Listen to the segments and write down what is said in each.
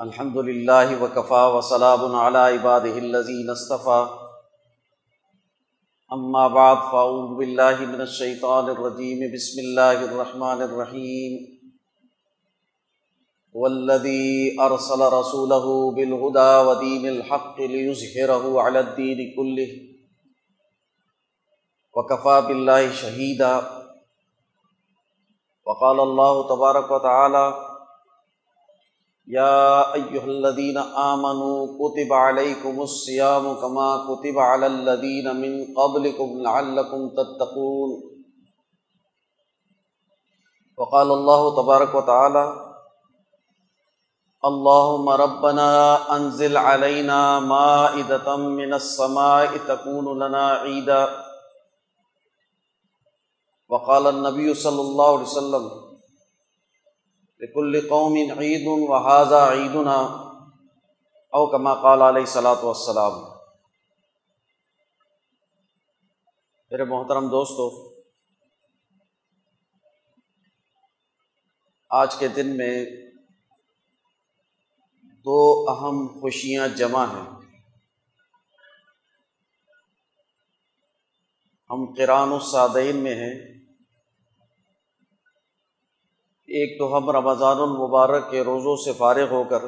الحمد للہ وکفا وسلام علی عباد الذین اصطفى اما بعد، فاعوذ باللہ من الشیطان الرجیم. بسم اللہ الرحمن الرحیم. والذی ارسل رسوله بالهدى ودین الحق لیظہرہ علی الدین کلہ. وکفا باللہ شہیدا وقال اللہ تبارک و تعالی یا ایہا الذین آمنوا کتب علیکم الصیام کما کتب علی الذین من قبلکم لعلکم تتقون. وقال اللہ تبارک و تعالی اللہم ربنا انزل علینا مائدتا من السماء تکون لنا عیدا وقال النبی صلی اللہ علیہ وسلم لکل قوم عید و حاضہ عیدنا او کما قال علیہ صلاۃ والسلام۔ میرے محترم دوستو، آج کے دن میں دو اہم خوشیاں جمع ہیں۔ ہم قرآن الصادین میں ہیں۔ ایک تو ہم رمضان المبارک کے روزوں سے فارغ ہو کر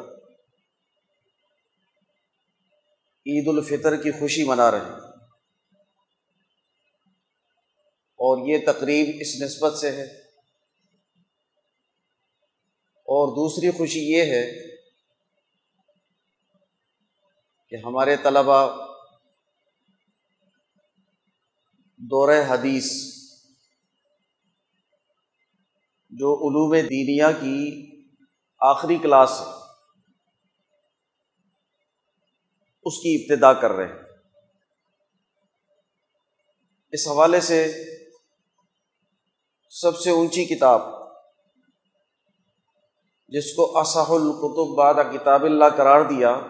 عید الفطر کی خوشی منا رہے ہیں۔ اور یہ تقریب اس نسبت سے ہے۔ اور دوسری خوشی یہ ہے کہ ہمارے طلبا دورہ حدیث جو علوم دینیا کی آخری کلاس ہے، اس کی ابتدا کر رہے ہیں۔ اس حوالے سے سب سے اونچی کتاب، جس کو اصح القتب بعد کتاب اللہ قرار دیا،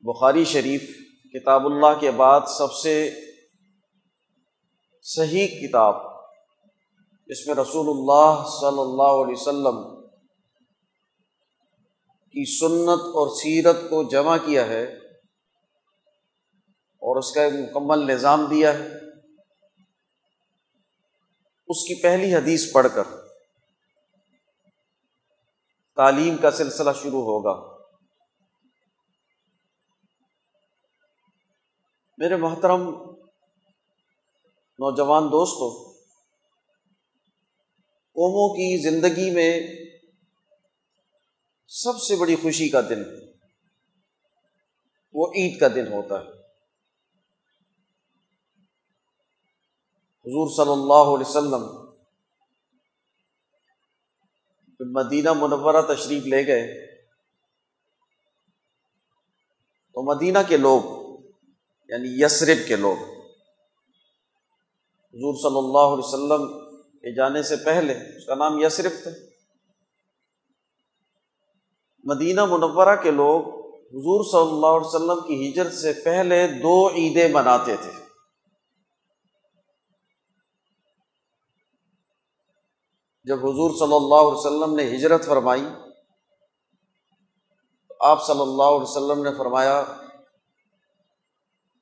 بخاری شریف کتاب اللہ کے بعد سب سے صحیح کتاب۔ جس میں رسول اللہ صلی اللہ علیہ وسلم کی سنت اور سیرت کو جمع کیا ہے اور اس کا ایک مکمل نظام دیا ہے، اس کی پہلی حدیث پڑھ کر تعلیم کا سلسلہ شروع ہوگا۔ میرے محترم نوجوان دوستوں قوموں کی زندگی میں سب سے بڑی خوشی کا دن وہ عید کا دن ہوتا ہے۔ حضور صلی اللہ علیہ وسلم مدینہ منورہ تشریف لے گئے۔ تو مدینہ کے لوگ یعنی یسرف کے لوگ، حضور صلی اللہ علیہ وسلم کے جانے سے پہلے اس کا نام یسرف تھا مدینہ منورہ کے لوگ حضور صلی اللہ علیہ وسلم کی ہجرت سے پہلے دو عیدیں مناتے تھے۔ جب حضور صلی اللہ علیہ وسلم نے ہجرت فرمائی، تو آپ صلی اللہ علیہ وسلم نے فرمایا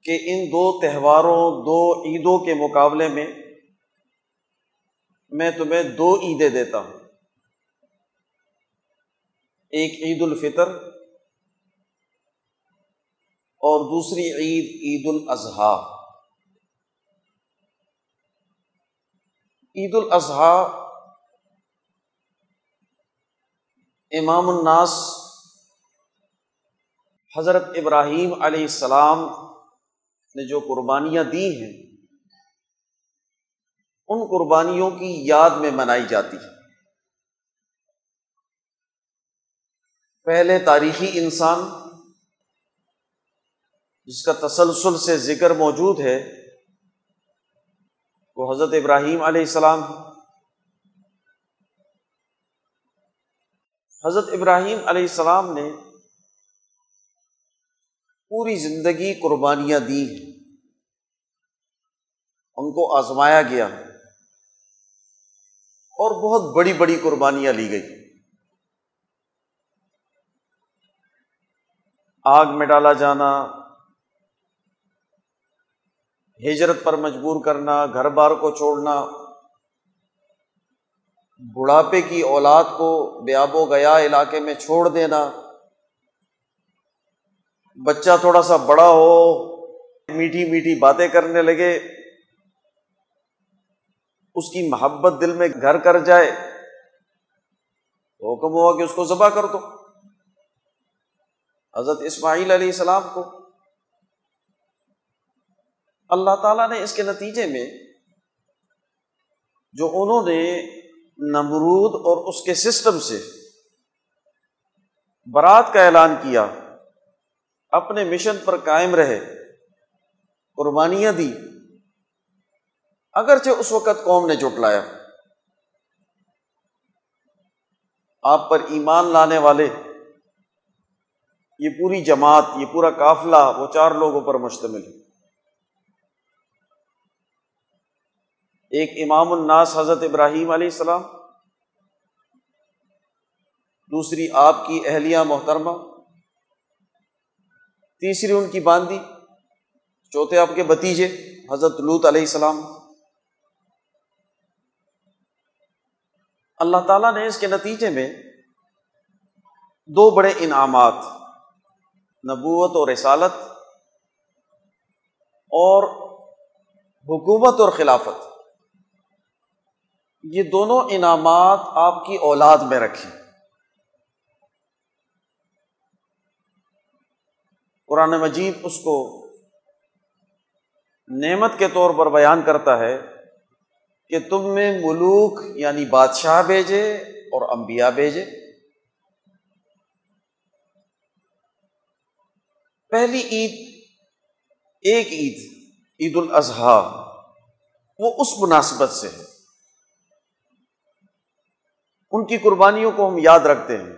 کہ ان دو تہواروں، دو عیدوں کے مقابلے میں میں تمہیں دو عیدیں دیتا ہوں۔ ایک عید الفطر اور دوسری عید عید الاضحیٰ۔ عید الاضحیٰ امام الناس حضرت ابراہیم علیہ السلام نے جو قربانیاں دی ہیں ان قربانیوں کی یاد میں منائی جاتی ہے۔ پہلے تاریخی انسان جس کا تسلسل سے ذکر موجود ہے، وہ حضرت ابراہیم علیہ السلام حضرت ابراہیم علیہ السلام نے پوری زندگی قربانیاں دی ہیں۔ ان کو آزمایا گیا۔ اور بہت بڑی بڑی قربانیاں لی گئی۔ آگ میں ڈالا جانا، ہجرت پر مجبور کرنا، گھر بار کو چھوڑنا، بڑھاپے کی اولاد کو بیاب و گیا علاقے میں چھوڑ دینا، بچہ تھوڑا سا بڑا ہو، میٹھی میٹھی باتیں کرنے لگے۔ اس کی محبت دل میں گھر کر جائے تو حکم ہوا کہ اس کو ذبح کر دو۔ حضرت اسماعیل علیہ السلام کو اللہ تعالیٰ نے اس کے نتیجے میں جو انہوں نے نمرود اور اس کے سسٹم سے برات کا اعلان کیا، اپنے مشن پر قائم رہے، قربانیاں دی۔ اگرچہ اس وقت قوم نے جٹلایا آپ پر ایمان لانے والے، یہ پوری جماعت، یہ پورا قافلہ، وہ چار لوگوں پر مشتمل ہے۔ ایک امام الناس حضرت ابراہیم علیہ السلام، دوسری آپ کی اہلیہ محترمہ، تیسری ان کی باندی چوتھے آپ کے بتیجے حضرت لوت علیہ السلام۔ اللہ تعالیٰ نے اس کے نتیجے میں دو بڑے انعامات، نبوت اور رسالت اور حکومت اور خلافت، یہ دونوں انعامات آپ کی اولاد میں رکھیں۔ قرآن مجید اس کو نعمت کے طور پر بیان کرتا ہے۔ کہ تم میں ملوک یعنی بادشاہ بھیجے اور انبیاء بھیجے۔ پہلی عید، ایک عید عید الاضحیٰ وہ اس مناسبت سے ہے۔ ان کی قربانیوں کو ہم یاد رکھتے ہیں۔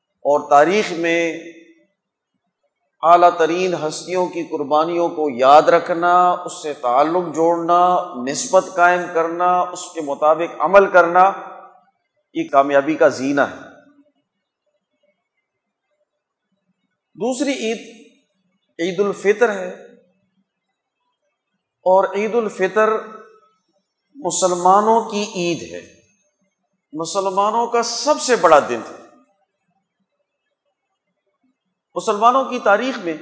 اور تاریخ میں اعلیٰ ترین ہستیوں کی قربانیوں کو یاد رکھنا، اس سے تعلق جوڑنا، نسبت قائم کرنا، اس کے مطابق عمل کرنا، یہ کامیابی کا زینہ ہے۔ دوسری عید عید الفطر ہے اور عید الفطر مسلمانوں کی عید ہے۔ مسلمانوں کا سب سے بڑا دن ہے۔ مسلمانوں کی تاریخ میں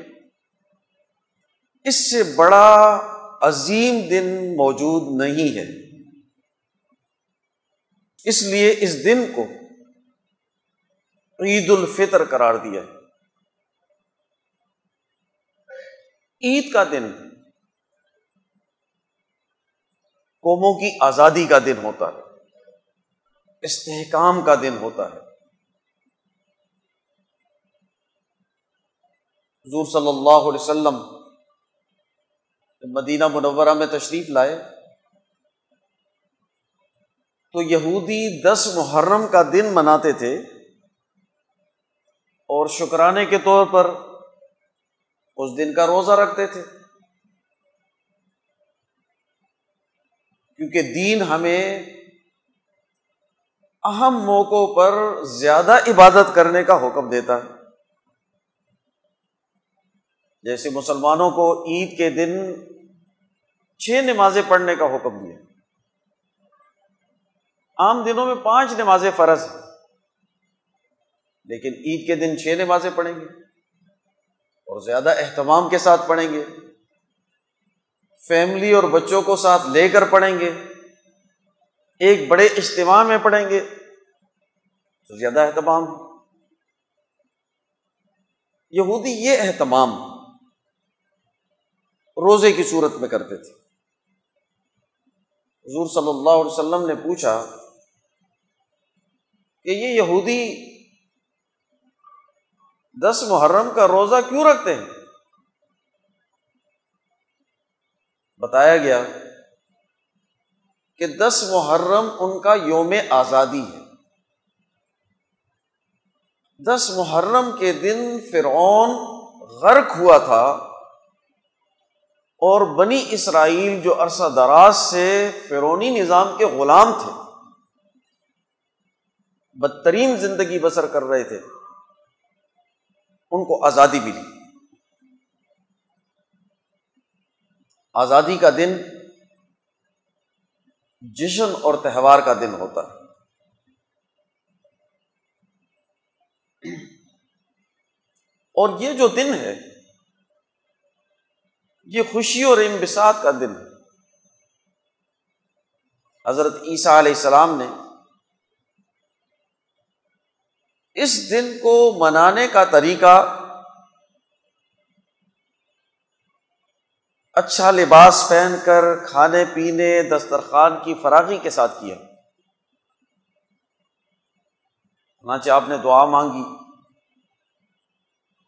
اس سے بڑا عظیم دن موجود نہیں ہے۔ اس لیے اس دن کو عید الفطر قرار دیا ہے۔ عید کا دن قوموں کی آزادی کا دن ہوتا ہے۔ استحکام کا دن ہوتا ہے۔ حضور صلی اللہ علیہ وسلم مدینہ منورہ میں تشریف لائے، تو یہودی دس محرم کا دن مناتے تھے اور شکرانے کے طور پر اس دن کا روزہ رکھتے تھے۔ کیونکہ دین ہمیں اہم موقعوں پر زیادہ عبادت کرنے کا حکم دیتا ہے۔ جیسے مسلمانوں کو عید کے دن چھ نمازیں پڑھنے کا حکم دیا۔ عام دنوں میں پانچ نمازیں فرض ہیں، لیکن عید کے دن چھ نمازیں پڑھیں گے اور زیادہ اہتمام کے ساتھ پڑھیں گے۔ فیملی اور بچوں کو ساتھ لے کر پڑھیں گے۔ ایک بڑے اجتماع میں پڑھیں گے تو زیادہ اہتمام۔ یہودی یہ اہتمام روزے کی صورت میں کرتے تھے۔ حضور صلی اللہ علیہ وسلم نے پوچھا کہ یہ یہودی دس محرم کا روزہ کیوں رکھتے ہیں؟ بتایا گیا کہ دس محرم ان کا یوم آزادی ہے۔ دس محرم کے دن فرعون غرق ہوا تھا۔ اور بنی اسرائیل جو عرصہ دراز سے فرونی نظام کے غلام تھے، بدترین زندگی بسر کر رہے تھے، ان کو آزادی ملی۔ آزادی کا دن جشن اور تہوار کا دن ہوتا ہے۔ اور یہ جو دن ہے یہ خوشی اور امبساط کا دن ہے۔ حضرت عیسیٰ علیہ السلام نے اس دن کو منانے کا طریقہ اچھا لباس پہن کر کھانے پینے، دسترخوان کی فراغی کے ساتھ کیا۔ چنانچہ آپ نے دعا مانگی۔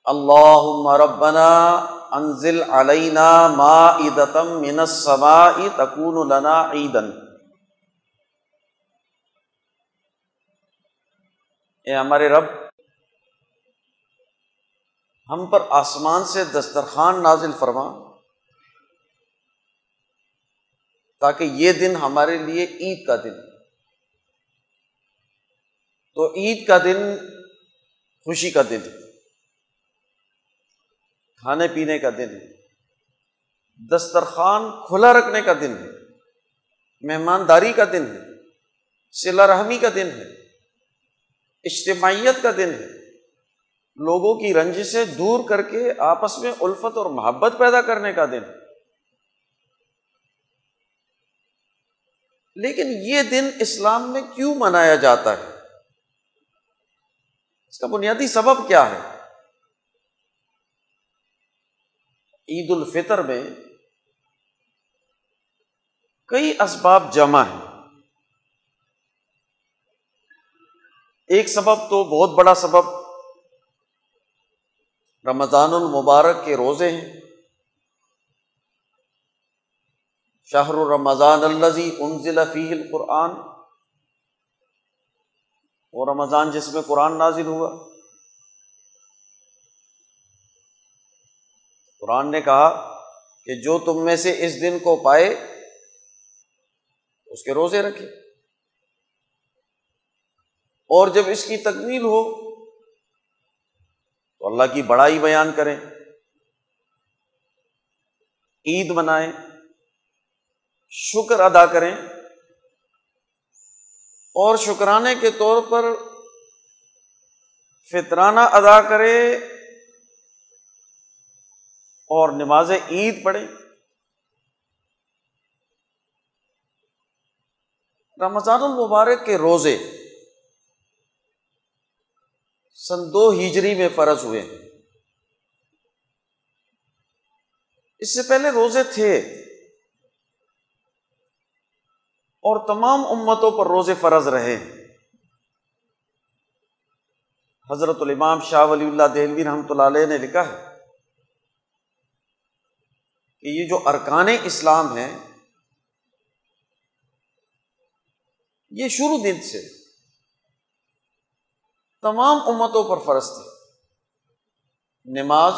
اللہ ربنا انزل علینا ما عیدتم من السماء تکون لنا عیدن اے ہمارے رب، ہم پر آسمان سے دسترخوان نازل فرما، تاکہ یہ دن ہمارے لیے عید کا دن۔ تو عید کا دن خوشی کا دن۔ کھانے پینے کا دن دسترخوان کھلا رکھنے کا دن ہے۔ مہمانداری کا دن ہے۔ سلا رحمی کا دن ہے۔ اجتماعیت کا دن ہے۔ لوگوں کی رنج سے دور کر کے آپس میں الفت اور محبت پیدا کرنے کا دن لیکن یہ دن اسلام میں کیوں منایا جاتا ہے؟ اس کا بنیادی سبب کیا ہے؟ عید الفطر میں کئی اسباب جمع ہیں۔ ایک سبب تو بہت بڑا سبب رمضان المبارک کے روزے ہیں۔ شاہر الرمضان الزی انزل فی القرآن۔ وہ رمضان جس میں قرآن نازل ہوا۔ قرآن نے کہا کہ جو تم میں سے اس دن کو پائے، اس کے روزے رکھے۔ اور جب اس کی تکمیل ہو، تو اللہ کی بڑائی بیان کریں۔ عید منائیں، شکر ادا کریں۔ اور شکرانے کے طور پر فطرانہ ادا کرے اور نماز عید پڑھیں۔ رمضان المبارک کے روزے سن دو ہجری میں فرض ہوئے ہیں۔ اس سے پہلے روزے تھے۔ اور تمام امتوں پر روزے فرض رہے۔ حضرت الامام شاہ ولی اللہ دہلوی رحمۃ اللہ علیہ نے لکھا ہے کہ یہ جو ارکان اسلام ہیں، یہ شروع دن سے تمام امتوں پر فرض تھے۔ نماز،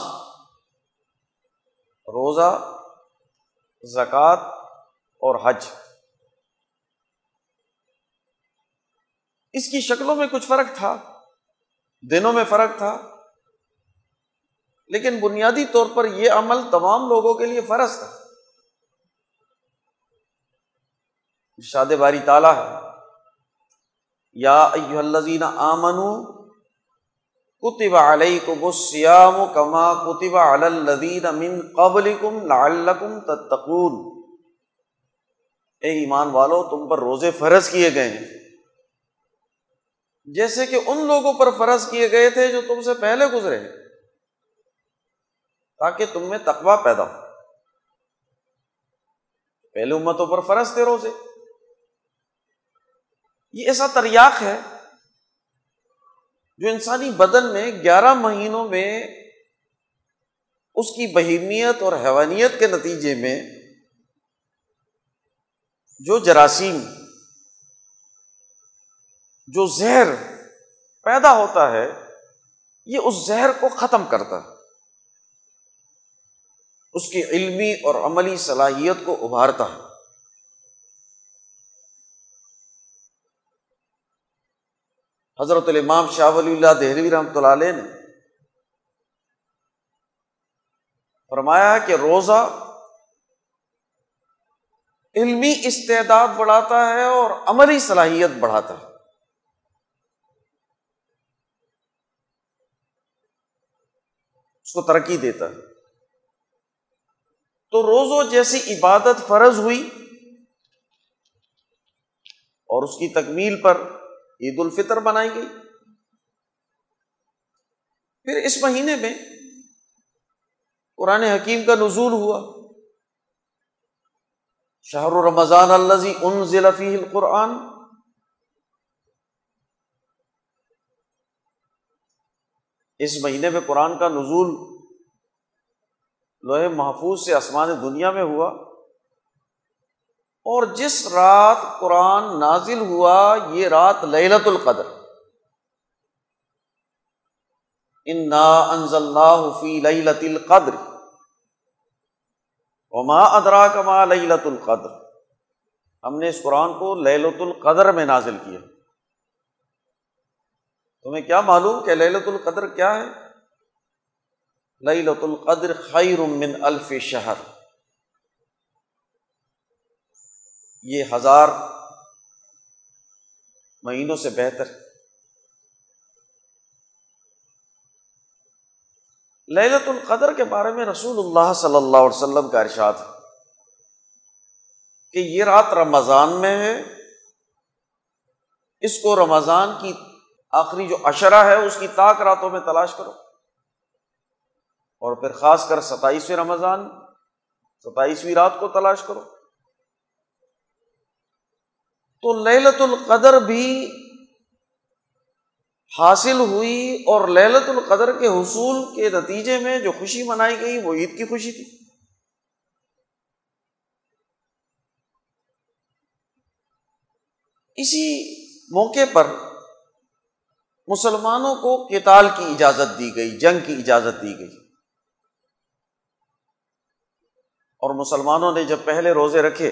روزہ، زکوٰۃ اور حج۔ اس کی شکلوں میں کچھ فرق تھا، دنوں میں فرق تھا۔ لیکن بنیادی طور پر یہ عمل تمام لوگوں کے لیے فرض تھا۔ شاد باری تالا ہے۔ یا ایو الذین آمنو، کتب علیکم الصیام کما کتب علی الذین من قبلکم لعلکم تتقون۔ اے ایمان والو، تم پر روزے فرض کیے گئے ہیں۔ جیسے کہ ان لوگوں پر فرض کیے گئے تھے جو تم سے پہلے گزرے۔ ہیں تاکہ تم میں تقوا پیدا ہو۔ پہلے امتوں پر فرض تھے روزے۔ یہ ایسا تریاق ہے جو انسانی بدن میں گیارہ مہینوں میں اس کی بہیمیت اور حیوانیت کے نتیجے میں جو جراثیم، جو زہر پیدا ہوتا ہے، یہ اس زہر کو ختم کرتا ہے۔ اس کی علمی اور عملی صلاحیت کو ابھارتا ہے۔ حضرت الامام شاہ ولی اللہ دہلوی رحمۃ اللہ علیہ نے فرمایا کہ روزہ علمی استعداد بڑھاتا ہے اور عملی صلاحیت بڑھاتا ہے۔ اس کو ترقی دیتا ہے۔ تو روزوں جیسی عبادت فرض ہوئی اور اس کی تکمیل پر عید الفطر بنائی گئی۔ پھر اس مہینے میں قرآن حکیم کا نزول ہوا۔ شاہ رمضان الزی ان ضلفی القرآن۔ اس مہینے میں قرآن کا نزول لوہے محفوظ سے آسمان دنیا میں ہوا اور جس رات قرآن نازل ہوا، یہ رات للت القدر۔ انا انزل اللہ فی للت القدر۔ وما ادرا کما للت القدر۔ ہم نے اس قرآن کو للت القدر میں نازل کیا۔ تمہیں کیا معلوم کہ للت القدر کیا ہے؟ للت القدر خیر من الف شہر یہ ہزار مہینوں سے بہتر۔ للت القدر کے بارے میں رسول اللہ صلی اللہ علیہ وسلم کا ارشاد ہے کہ یہ رات رمضان میں ہے۔ اس کو رمضان کی آخری جو اشرا ہے اس کی طاق راتوں میں تلاش کرو۔ اور پھر خاص کر ستائیسویں رمضان، ستائیسویں رات کو تلاش کرو۔ تو للت القدر بھی حاصل ہوئی اور للت القدر کے حصول کے نتیجے میں جو خوشی منائی گئی وہ عید کی خوشی تھی۔ اسی موقع پر مسلمانوں کو کتال کی اجازت دی گئی، جنگ کی اجازت دی گئی۔ اور مسلمانوں نے جب پہلے روزے رکھے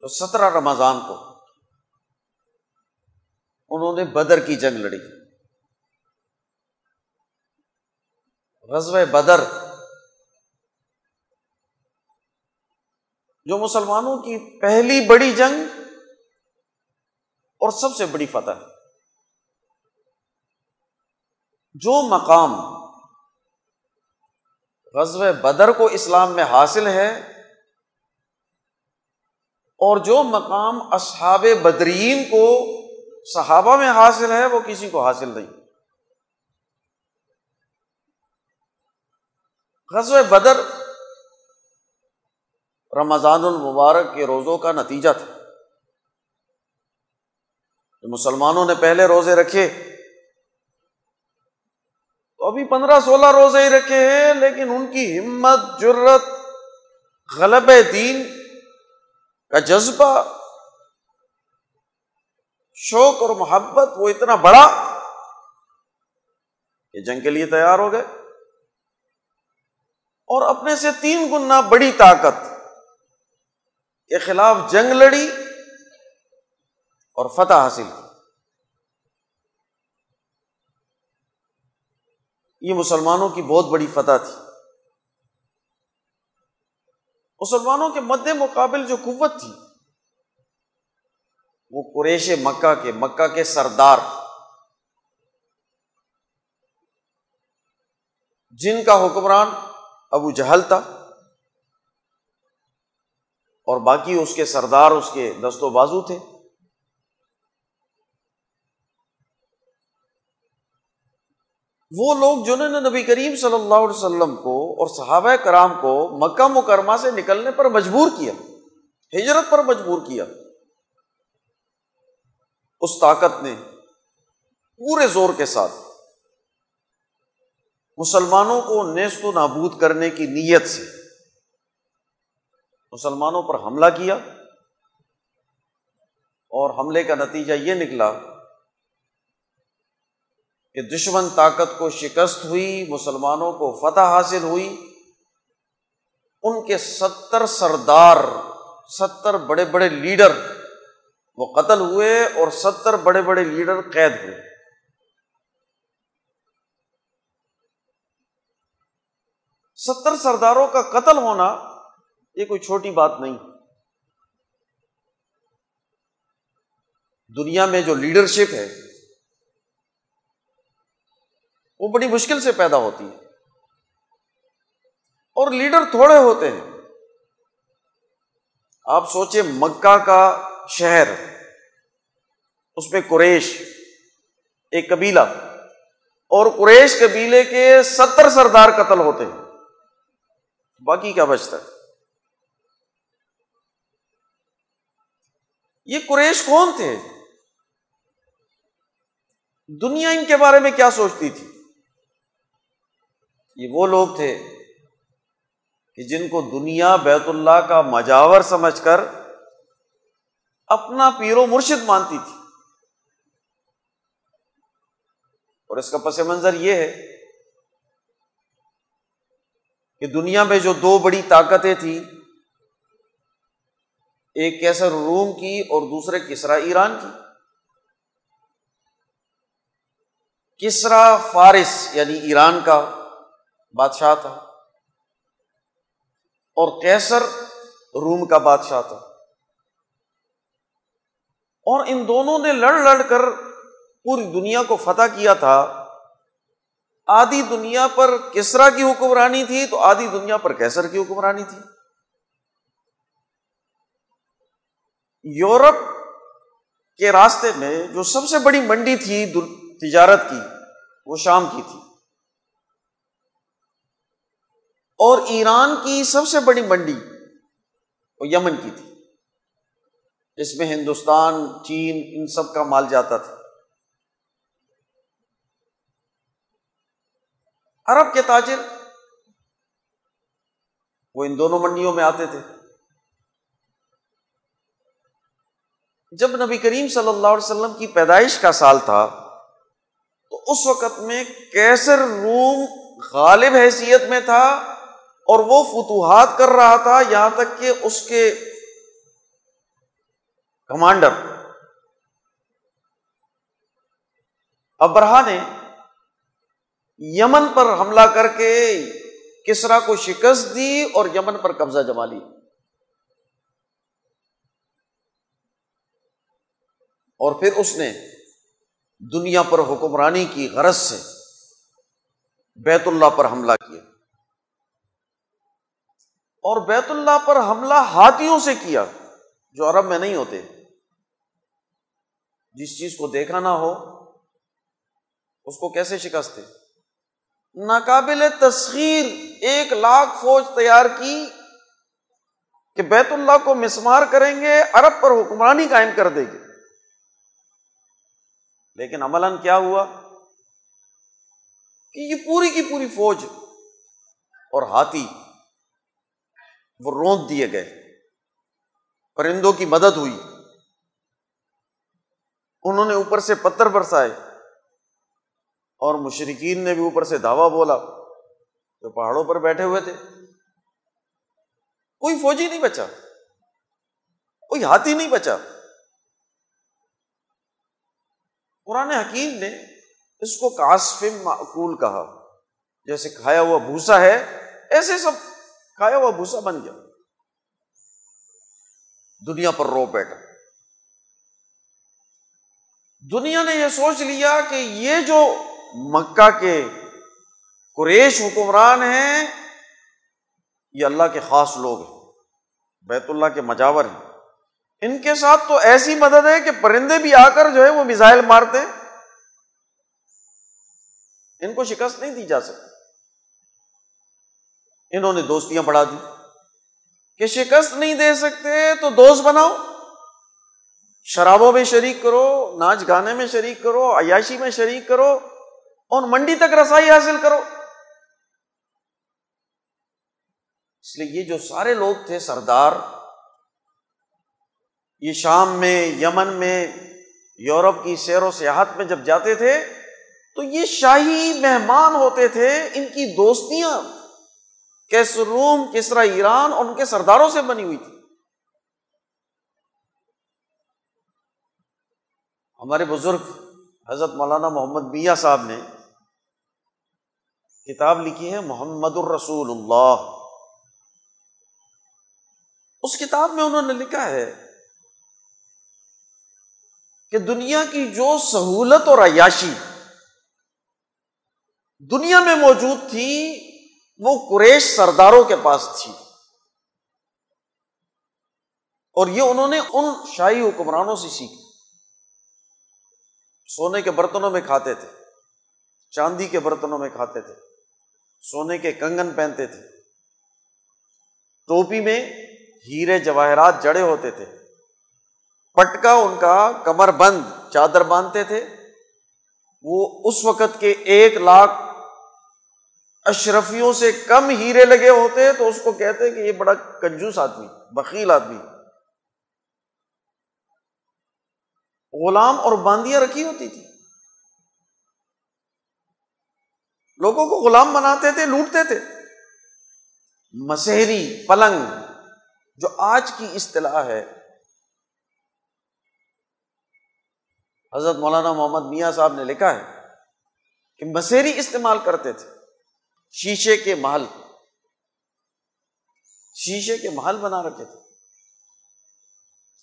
تو سترہ رمضان کو انہوں نے بدر کی جنگ لڑی۔ غزب بدر جو مسلمانوں کی پہلی بڑی جنگ اور سب سے بڑی فتح۔ جو مقام غزب بدر کو اسلام میں حاصل ہے اور جو مقام اصحاب بدرین کو صحابہ میں حاصل ہے، وہ کسی کو حاصل نہیں۔ غزب بدر رمضان المبارک کے روزوں کا نتیجہ تھا۔ مسلمانوں نے پہلے روزے رکھے تو ابھی پندرہ سولہ روزے ہی رکھے ہیں، لیکن ان کی ہمت جرت غلب دین کا جذبہ، شوق اور محبت وہ اتنا بڑا کہ جنگ کے لیے تیار ہو گئے۔ اور اپنے سے تین گنا بڑی طاقت کے خلاف جنگ لڑی اور فتح حاصل کی۔ یہ مسلمانوں کی بہت بڑی فتح تھی۔ مسلمانوں کے مد مقابل جو قوت تھی، وہ قریش مکہ کے مکہ کے سردار۔ جن کا حکمران ابو جہل تھا اور باقی اس کے سردار، اس کے دست و بازو تھے۔ وہ لوگ جنہوں نے نبی کریم صلی اللہ علیہ وسلم کو اور صحابہ کرام کو مکہ مکرمہ سے نکلنے پر مجبور کیا، ہجرت پر مجبور کیا۔ اس طاقت نے پورے زور کے ساتھ مسلمانوں کو نیست و نابود کرنے کی نیت سے مسلمانوں پر حملہ کیا اور حملے کا نتیجہ یہ نکلا کہ دشمن طاقت کو شکست ہوئی، مسلمانوں کو فتح حاصل ہوئی۔ ان کے ستر سردار، ستر بڑے بڑے لیڈر وہ قتل ہوئے اور ستر بڑے بڑے لیڈر قید ہوئے۔ ستر سرداروں کا قتل ہونا یہ کوئی چھوٹی بات نہیں۔ دنیا میں جو لیڈرشپ ہے وہ بڑی مشکل سے پیدا ہوتی ہے اور لیڈر تھوڑے ہوتے ہیں۔ آپ سوچے مکہ کا شہر، اس میں قریش، ایک قبیلہ۔ اور قریش قبیلے کے ستر سردار قتل ہوتے ہیں۔ باقی کیا بچتا ہے؟ یہ قریش کون تھے؟ دنیا ان کے بارے میں کیا سوچتی تھی؟ یہ وہ لوگ تھے کہ جن کو دنیا بیت اللہ کا مجاور سمجھ کر اپنا پیر و مرشد مانتی تھی۔ اور اس کا پس منظر یہ ہے کہ دنیا میں جو دو بڑی طاقتیں تھیں، ایک کیسر روم کی اور دوسرے کسرا ایران کی۔ کسرا فارس یعنی ایران کا بادشاہ تھا۔ اور کیسر روم کا بادشاہ تھا۔ اور ان دونوں نے لڑ لڑ کر پوری دنیا کو فتح کیا تھا۔ آدھی دنیا پر کسرا کی حکمرانی تھی تو آدھی دنیا پر کیسر کی حکمرانی تھی۔ یورپ کے راستے میں جو سب سے بڑی منڈی تھی تجارت کی، وہ شام کی تھی۔ اور ایران کی سب سے بڑی منڈی وہ یمن کی تھی، جس میں ہندوستان، چین، ان سب کا مال جاتا تھا۔ عرب کے تاجر وہ ان دونوں منڈیوں میں آتے تھے۔ جب نبی کریم صلی اللہ علیہ وسلم کی پیدائش کا سال تھا، تو اس وقت میں کیسر روم غالب حیثیت میں تھا۔ اور وہ فتوحات کر رہا تھا یہاں تک کہ اس کے کمانڈر ابرہ نے یمن پر حملہ کر کے کسرا کو شکست دی اور یمن پر قبضہ جما لی۔ اور پھر اس نے دنیا پر حکمرانی کی غرض سے بیت اللہ پر حملہ کیا۔ اور بیت اللہ پر حملہ ہاتھیوں سے کیا جو عرب میں نہیں ہوتے۔ جس چیز کو دیکھا نہ ہو، اس کو کیسے شکست دے؟ ناقابل تسخیر ایک لاکھ فوج تیار کی کہ بیت اللہ کو مسمار کریں گے، عرب پر حکمرانی قائم کر دے گی لیکن عمل کیا ہوا؟ کہ یہ پوری کی پوری فوج اور ہاتھی وہ رونت دیے گئے۔ پرندوں کی مدد ہوئی۔ انہوں نے اوپر سے پتھر برسائے۔ اور مشرقین نے بھی اوپر سے دھاوا بولا۔ جو پہاڑوں پر بیٹھے ہوئے تھے۔ کوئی فوجی نہیں بچا۔ کوئی ہاتھی نہیں بچا۔ قرآن حکیم نے اس کو کاسف معقول کہا۔ جیسے کھایا ہوا بھوسا ہے، ایسے سب کھایا ہوا بھوسا بن گیا۔ دنیا پر رو بیٹھا۔ دنیا نے یہ سوچ لیا کہ یہ جو مکہ کے قریش حکمران ہیں، یہ اللہ کے خاص لوگ ہیں، بیت اللہ کے مجاور ہیں۔ ان کے ساتھ تو ایسی مدد ہے کہ پرندے بھی آ کر جو ہے وہ میزائل مارتے ان کو شکست نہیں دی جا سکتی۔ انہوں نے دوستیاں بڑھا دی کہ شکست نہیں دے سکتے تو دوست بناؤ۔ شرابوں میں شریک کرو، ناچ گانے میں شریک کرو، عیاشی میں شریک کرو اور منڈی تک رسائی حاصل کرو۔ اس لیے یہ جو سارے لوگ تھے سردار، یہ شام میں، یمن میں، یورپ کی سیر و سیاحت میں جب جاتے تھے تو یہ شاہی مہمان ہوتے تھے، ان کی دوستیاں۔ کیس روم کسرا ایران اور ان کے سرداروں سے بنی ہوئی تھی۔ ہمارے بزرگ حضرت مولانا محمد میاں صاحب نے کتاب لکھی ہے محمد الرسول اللہ۔ اس کتاب میں انہوں نے لکھا ہے کہ دنیا کی جو سہولت اور عیاشی دنیا میں موجود تھی وہ قریش سرداروں کے پاس تھی۔ اور یہ انہوں نے ان شاہی حکمرانوں سے سیکھی۔ سونے کے برتنوں میں کھاتے تھے، چاندی کے برتنوں میں کھاتے تھے، سونے کے کنگن پہنتے تھے۔ ٹوپی میں ہیرے جواہرات جڑے ہوتے تھے۔ پٹکا ان کا کمر بند، چادر باندھتے تھے۔ وہ اس وقت کے ایک لاکھ اشرفیوں سے کم ہیرے لگے ہوتے تو اس کو کہتے کہ یہ بڑا کنجوس آدمی بکیل آدمی غلام اور باندیاں رکھی ہوتی تھی لوگوں کو غلام بناتے تھے، لوٹتے تھے۔ مسحری پلنگ، جو آج کی اصطلاح ہے۔ حضرت مولانا محمد میاں صاحب نے لکھا ہے کہ مسیری استعمال کرتے تھے۔ شیشے کے محل شیشے کے محل بنا رکھے تھے۔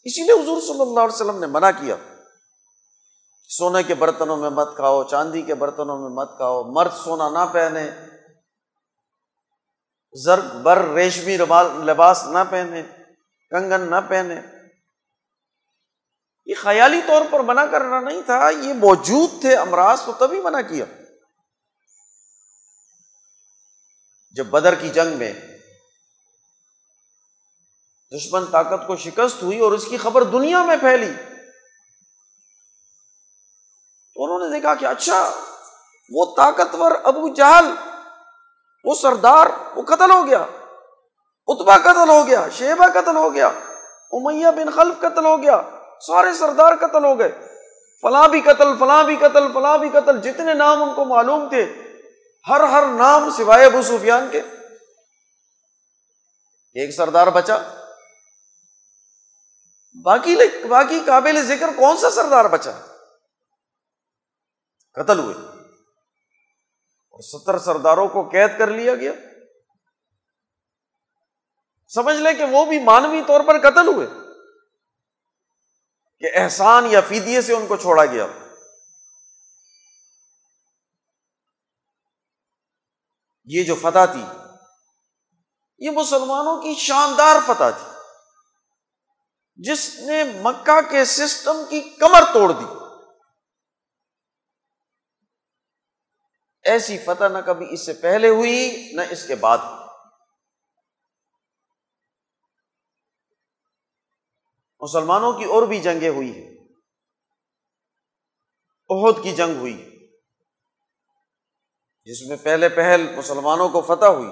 اسی لیے حضور صلی اللہ علیہ وسلم نے منع کیا۔ سونے کے برتنوں میں مت کھاؤ، چاندی کے برتنوں میں مت کھاؤ، مرد سونا نہ پہنے۔ زر، بر، ریشمی لباس نہ پہنے۔ کنگن نہ پہنے۔ یہ خیالی طور پر منع کرنا نہیں تھا، یہ موجود تھے، امراض تو تبھی منع کیا۔ جب بدر کی جنگ میں دشمن طاقت کو شکست ہوئی اور اس کی خبر دنیا میں پھیلی، تو انہوں نے دیکھا کہ اچھا وہ طاقتور ابو جہل، وہ سردار، وہ قتل ہو گیا اتبا قتل ہو گیا شیبا قتل ہو گیا، امیہ بن خلف قتل ہو گیا، سارے سردار قتل ہو گئے، فلاں بھی قتل، فلاں بھی قتل، فلاں بھی قتل، جتنے نام ان کو معلوم تھے ہر ہر نام سوائے ابو سفیان کے۔ ایک سردار بچا۔ باقی باقی قابل ذکر کون سا سردار بچا؟ قتل ہوئے۔ اور ستر سرداروں کو قید کر لیا گیا۔ سمجھ لیں کہ وہ بھی مانوی طور پر قتل ہوئے۔ کہ احسان یا فیدیے سے ان کو چھوڑا گیا۔ یہ جو فتح تھی، یہ مسلمانوں کی شاندار فتح تھی۔ جس نے مکہ کے سسٹم کی کمر توڑ دی۔ ایسی فتح نہ کبھی اس سے پہلے ہوئی، نہ اس کے بعد۔ مسلمانوں کی اور بھی جنگیں ہوئی ہیں۔ عہد کی جنگ ہوئی۔ جس میں پہلے پہل مسلمانوں کو فتح ہوئی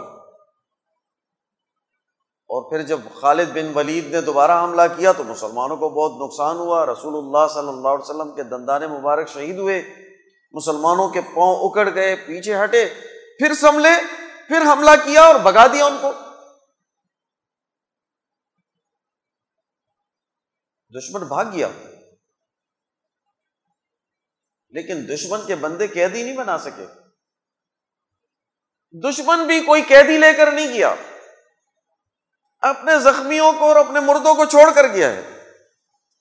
اور پھر جب خالد بن ولید نے دوبارہ حملہ کیا تو مسلمانوں کو بہت نقصان ہوا۔ رسول اللہ صلی اللہ علیہ وسلم کے دندان مبارک شہید ہوئے۔ مسلمانوں کے پاؤں اکڑ گئے، پیچھے ہٹے، پھر سنبھلے، پھر حملہ کیا اور بگا دیا ان کو۔ دشمن بھاگ گیا۔ لیکن دشمن کے بندے قیدی نہیں بنا سکے۔ دشمن بھی کوئی قیدی لے کر نہیں گیا۔ اپنے زخمیوں کو اور اپنے مردوں کو چھوڑ کر گیا ہے۔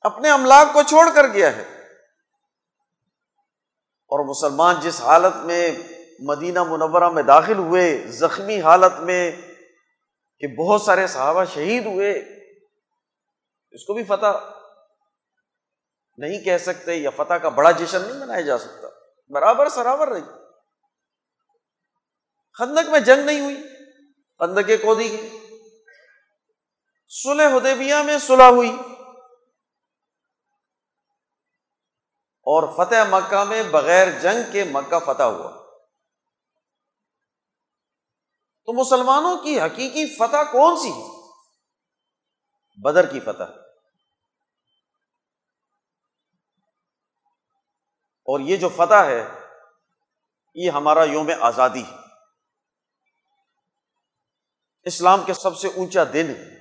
اپنے املاک کو چھوڑ کر گیا ہے۔ اور مسلمان جس حالت میں مدینہ منورہ میں داخل ہوئے، زخمی حالت میں کہ بہت سارے صحابہ شہید ہوئے، اس کو بھی فتح نہیں کہہ سکتے یا فتح کا بڑا جشن نہیں منایا جا سکتا۔ برابر سرابر رہی۔ خندق میں جنگ نہیں ہوئی خندق کو دی گئی۔ سلح حدیبیہ میں صلح ہوئی۔ اور فتح مکہ میں بغیر جنگ کے مکہ فتح ہوا۔ تو مسلمانوں کی حقیقی فتح کون سی بدر کی فتح۔ اور یہ جو فتح ہے، یہ ہمارا یوم آزادی ہے۔ اسلام کے سب سے اونچا دن۔ ہے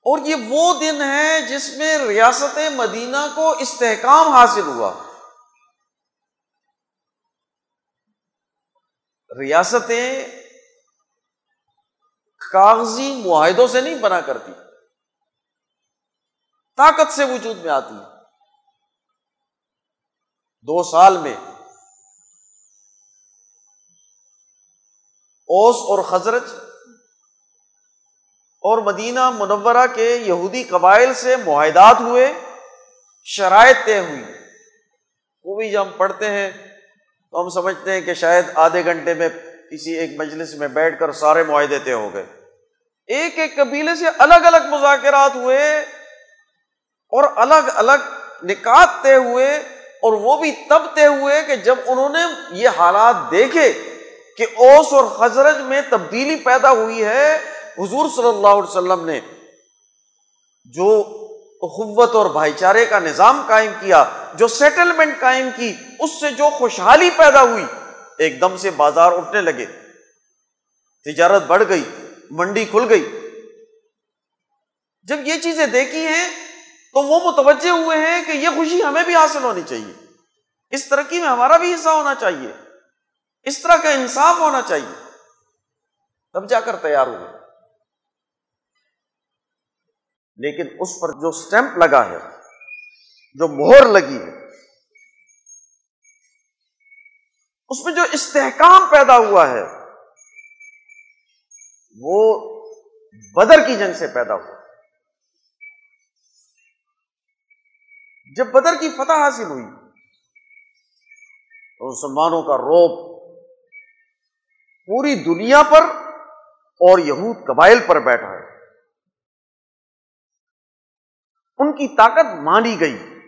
اور یہ وہ دن ہے جس میں ریاست مدینہ کو استحکام حاصل ہوا۔ ریاستیں کاغذی معاہدوں سے نہیں بنا کرتی۔ طاقت سے وجود میں آتی۔ ہے دو سال میں اوس اور خزرج اور مدینہ منورہ کے یہودی قبائل سے معاہدات ہوئے شرائط طے ہوئی وہ بھی جب ہم پڑھتے ہیں تو ہم سمجھتے ہیں کہ شاید آدھے گھنٹے میں کسی ایک مجلس میں بیٹھ کر سارے معاہدے طے ہو گئے۔ ایک ایک قبیلے سے الگ الگ مذاکرات ہوئے اور الگ الگ نکات طے ہوئے اور وہ بھی تب طے ہوئے کہ جب انہوں نے یہ حالات دیکھے کہ اوس اور خزرج میں تبدیلی پیدا ہوئی ہے، حضور صلی اللہ علیہ وسلم نے جو اخوت اور بھائی چارے کا نظام قائم کیا، جو سیٹلمنٹ قائم کی، اس سے جو خوشحالی پیدا ہوئی، ایک دم سے بازار اٹھنے لگے۔ تجارت بڑھ گئی، منڈی کھل گئی۔ جب یہ چیزیں دیکھی ہیں، تو وہ متوجہ ہوئے ہیں کہ یہ خوشی ہمیں بھی حاصل ہونی چاہیے۔ اس ترقی میں ہمارا بھی حصہ ہونا چاہیے۔ اس طرح کا انصاف ہونا چاہیے۔ تب جا کر تیار ہوئے لیکن اس پر جو اسٹمپ لگا ہے، جو مہر لگی ہے، اس میں جو استحکام پیدا ہوا ہے، وہ بدر کی جنگ سے پیدا ہوا۔ جب بدر کی فتح حاصل ہوئی، تو مسلمانوں کا روپ پوری دنیا پر اور یہود قبائل پر بیٹھا ہے۔ ان کی طاقت مانی گئی۔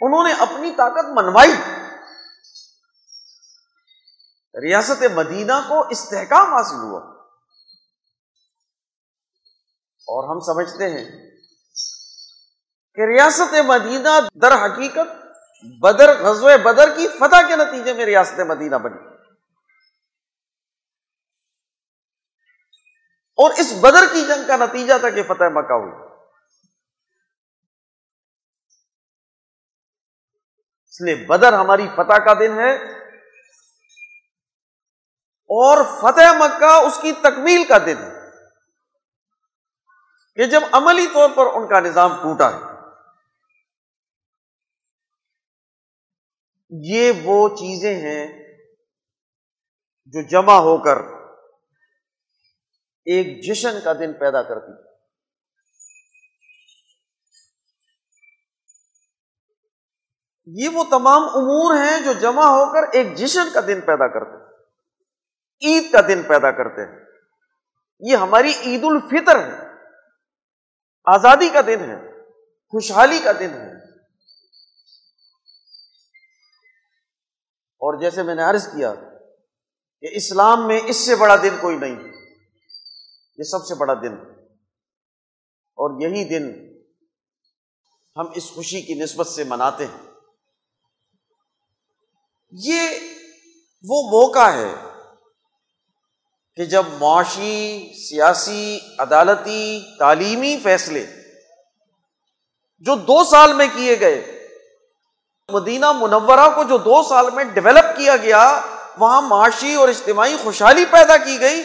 انہوں نے اپنی طاقت منوائی۔ ریاست مدینہ کو استحکام حاصل ہوا۔ اور ہم سمجھتے ہیں کہ ریاست مدینہ در حقیقت بدر غزو بدر کی فتح کے نتیجے میں ریاست مدینہ بنی۔ اور اس بدر کی جنگ کا نتیجہ تھا کہ فتح مکہ ہوئی۔ اس لیے بدر ہماری فتح کا دن ہے اور فتح مکہ اس کی تکمیل کا دن ہے کہ جب عملی طور پر ان کا نظام ٹوٹا ہے۔ یہ وہ چیزیں ہیں جو جمع ہو کر ایک جشن کا دن پیدا کرتی یہ وہ تمام امور ہیں جو جمع ہو کر ایک جشن کا دن پیدا کرتے عید کا دن پیدا کرتے ہیں۔ یہ ہماری عید الفطر ہے۔ آزادی کا دن ہے۔ خوشحالی کا دن ہے۔ اور جیسے میں نے عرض کیا کہ اسلام میں اس سے بڑا دن کوئی نہیں۔ یہ سب سے بڑا دن اور یہی دن ہم اس خوشی کی نسبت سے مناتے ہیں۔ یہ وہ موقع ہے کہ جب معاشی، سیاسی، عدالتی، تعلیمی فیصلے جو دو سال میں کیے گئے، مدینہ منورہ کو جو دو سال میں ڈیولپ کیا گیا، وہاں معاشی اور اجتماعی خوشحالی پیدا کی گئی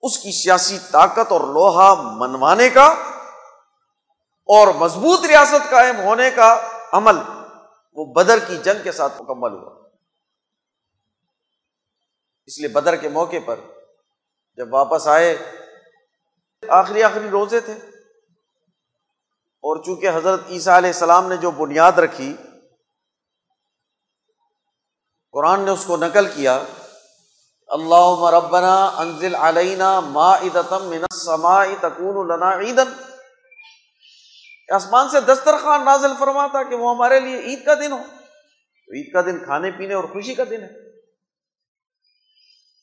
اس کی سیاسی طاقت اور لوہا منوانے کا اور مضبوط ریاست قائم ہونے کا عمل وہ بدر کی جنگ کے ساتھ مکمل ہوا۔ اس لیے بدر کے موقع پر جب واپس آئے، آخری آخری روزے تھے۔ اور چونکہ حضرت عیسیٰ علیہ السلام نے جو بنیاد رکھی، قرآن نے اس کو نقل کیا اللہ ربنا انزل علینا ما من السماء تکون لنا عیدن آسمان سے دسترخوان نازل فرماتا کہ وہ ہمارے لیے عید کا دن ہو. تو عید کا دن کھانے پینے اور خوشی کا دن ہے.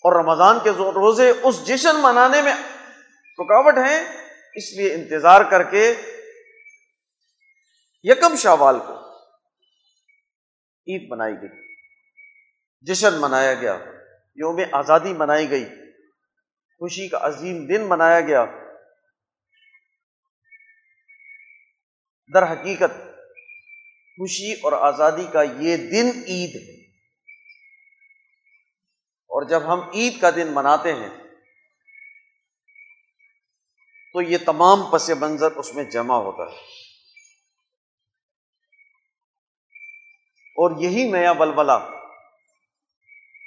اور رمضان کے روزے اس جشن منانے میں رکاوٹ ہیں، اس لیے انتظار کر کے یکم شاوال کو عید منائی گئی۔ جشن منایا گیا۔ یوم آزادی منائی گئی۔ خوشی کا عظیم دن منایا گیا۔ در حقیقت خوشی اور آزادی کا یہ دن عید ہے۔ اور جب ہم عید کا دن مناتے ہیں، تو یہ تمام پس منظر اس میں جمع ہوتا ہے۔ اور یہی نیا بلبلا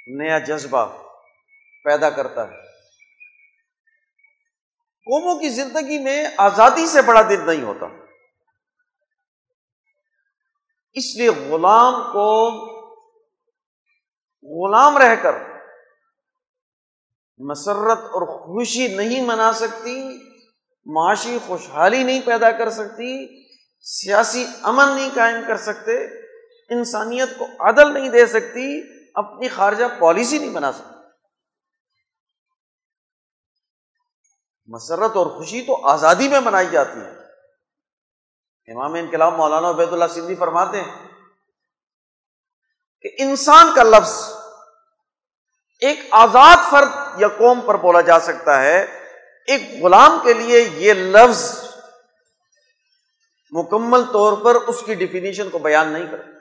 نیا جذبہ پیدا کرتا ہے۔ قوموں کی زندگی میں آزادی سے بڑا دن نہیں ہوتا۔ اس لیے غلام کو غلام رہ کر مسرت اور خوشی نہیں منا سکتی، معاشی خوشحالی نہیں پیدا کر سکتی، سیاسی امن نہیں قائم کر سکتے، انسانیت کو عدل نہیں دے سکتی۔ اپنی خارجہ پالیسی نہیں بنا سکتی مسرت اور خوشی تو آزادی میں منائی جاتی ہے۔ امام انقلاب مولانا عبید اللہ سندھی فرماتے ہیں کہ انسان کا لفظ ایک آزاد فرد یا قوم پر بولا جا سکتا ہے، ایک غلام کے لیے یہ لفظ مکمل طور پر اس کی ڈیفینیشن کو بیان نہیں کرتا۔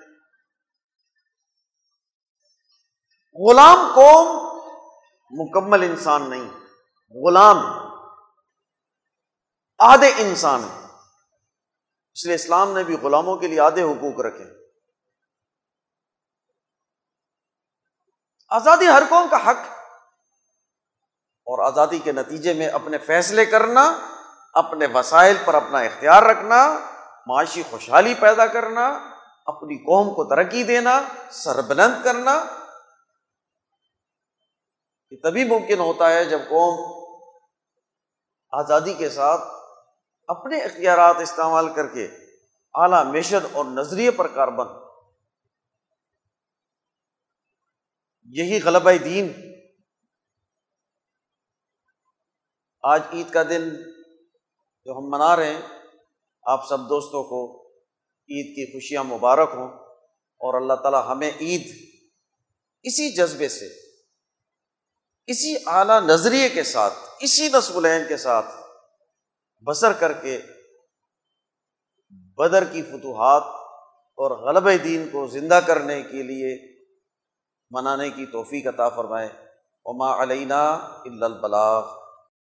غلام قوم مکمل انسان نہیں، غلام، آدھے انسان ہیں۔ اس لیے اسلام نے بھی غلاموں کے لیے آدھے حقوق رکھے۔ آزادی ہر قوم کا حق، اور آزادی کے نتیجے میں اپنے فیصلے کرنا، اپنے وسائل پر اپنا اختیار رکھنا، معاشی خوشحالی پیدا کرنا، اپنی قوم کو ترقی دینا، سربلند کرنا یہ تبھی ممکن ہوتا ہے جب قوم آزادی کے ساتھ اپنے اختیارات استعمال کر کے اعلیٰ میشن اور نظریے پر کاربن یہی غلبہ دین۔ آج عید کا دن جو ہم منا رہے ہیں، آپ سب دوستوں کو عید کی خوشیاں مبارک ہوں اور اللہ تعالیٰ ہمیں عید اسی جذبے سے اسی اعلیٰ نظریے کے ساتھ، اسی نصب العین کے ساتھ بسر کر کے بدر کی فتوحات اور غلب دین کو زندہ کرنے کے لیے منانے کی توفیق عطا فرمائے۔ عما علینہ البلاغ۔